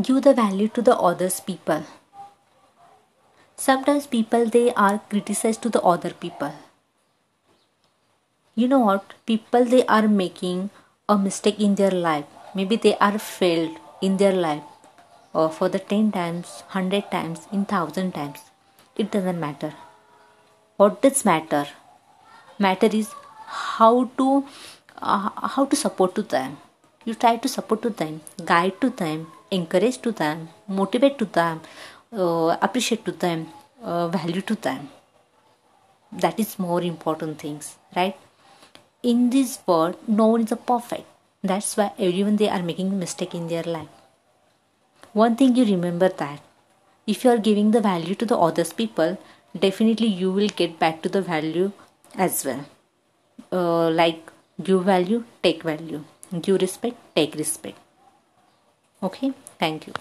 give the value to the others people. Sometimes people they are criticized to the other people. You know what? People they are making a mistake in their life. Maybe they are failed in their life or for the 10 times 100 times in 1000 times. It doesn't matter. What does matter? Matter is how to uh, how to support to them. You try to support to them guide to them encourage to them motivate to them uh, appreciate to them uh, value to them. That is more important things right? In this world no one is a perfect. That's why everyone they are making mistake in their life. One thing you remember that if you are giving the value to the others people definitely you will get back to the value as well. Uh, like give value take value. Give respect take respect okay? Thank you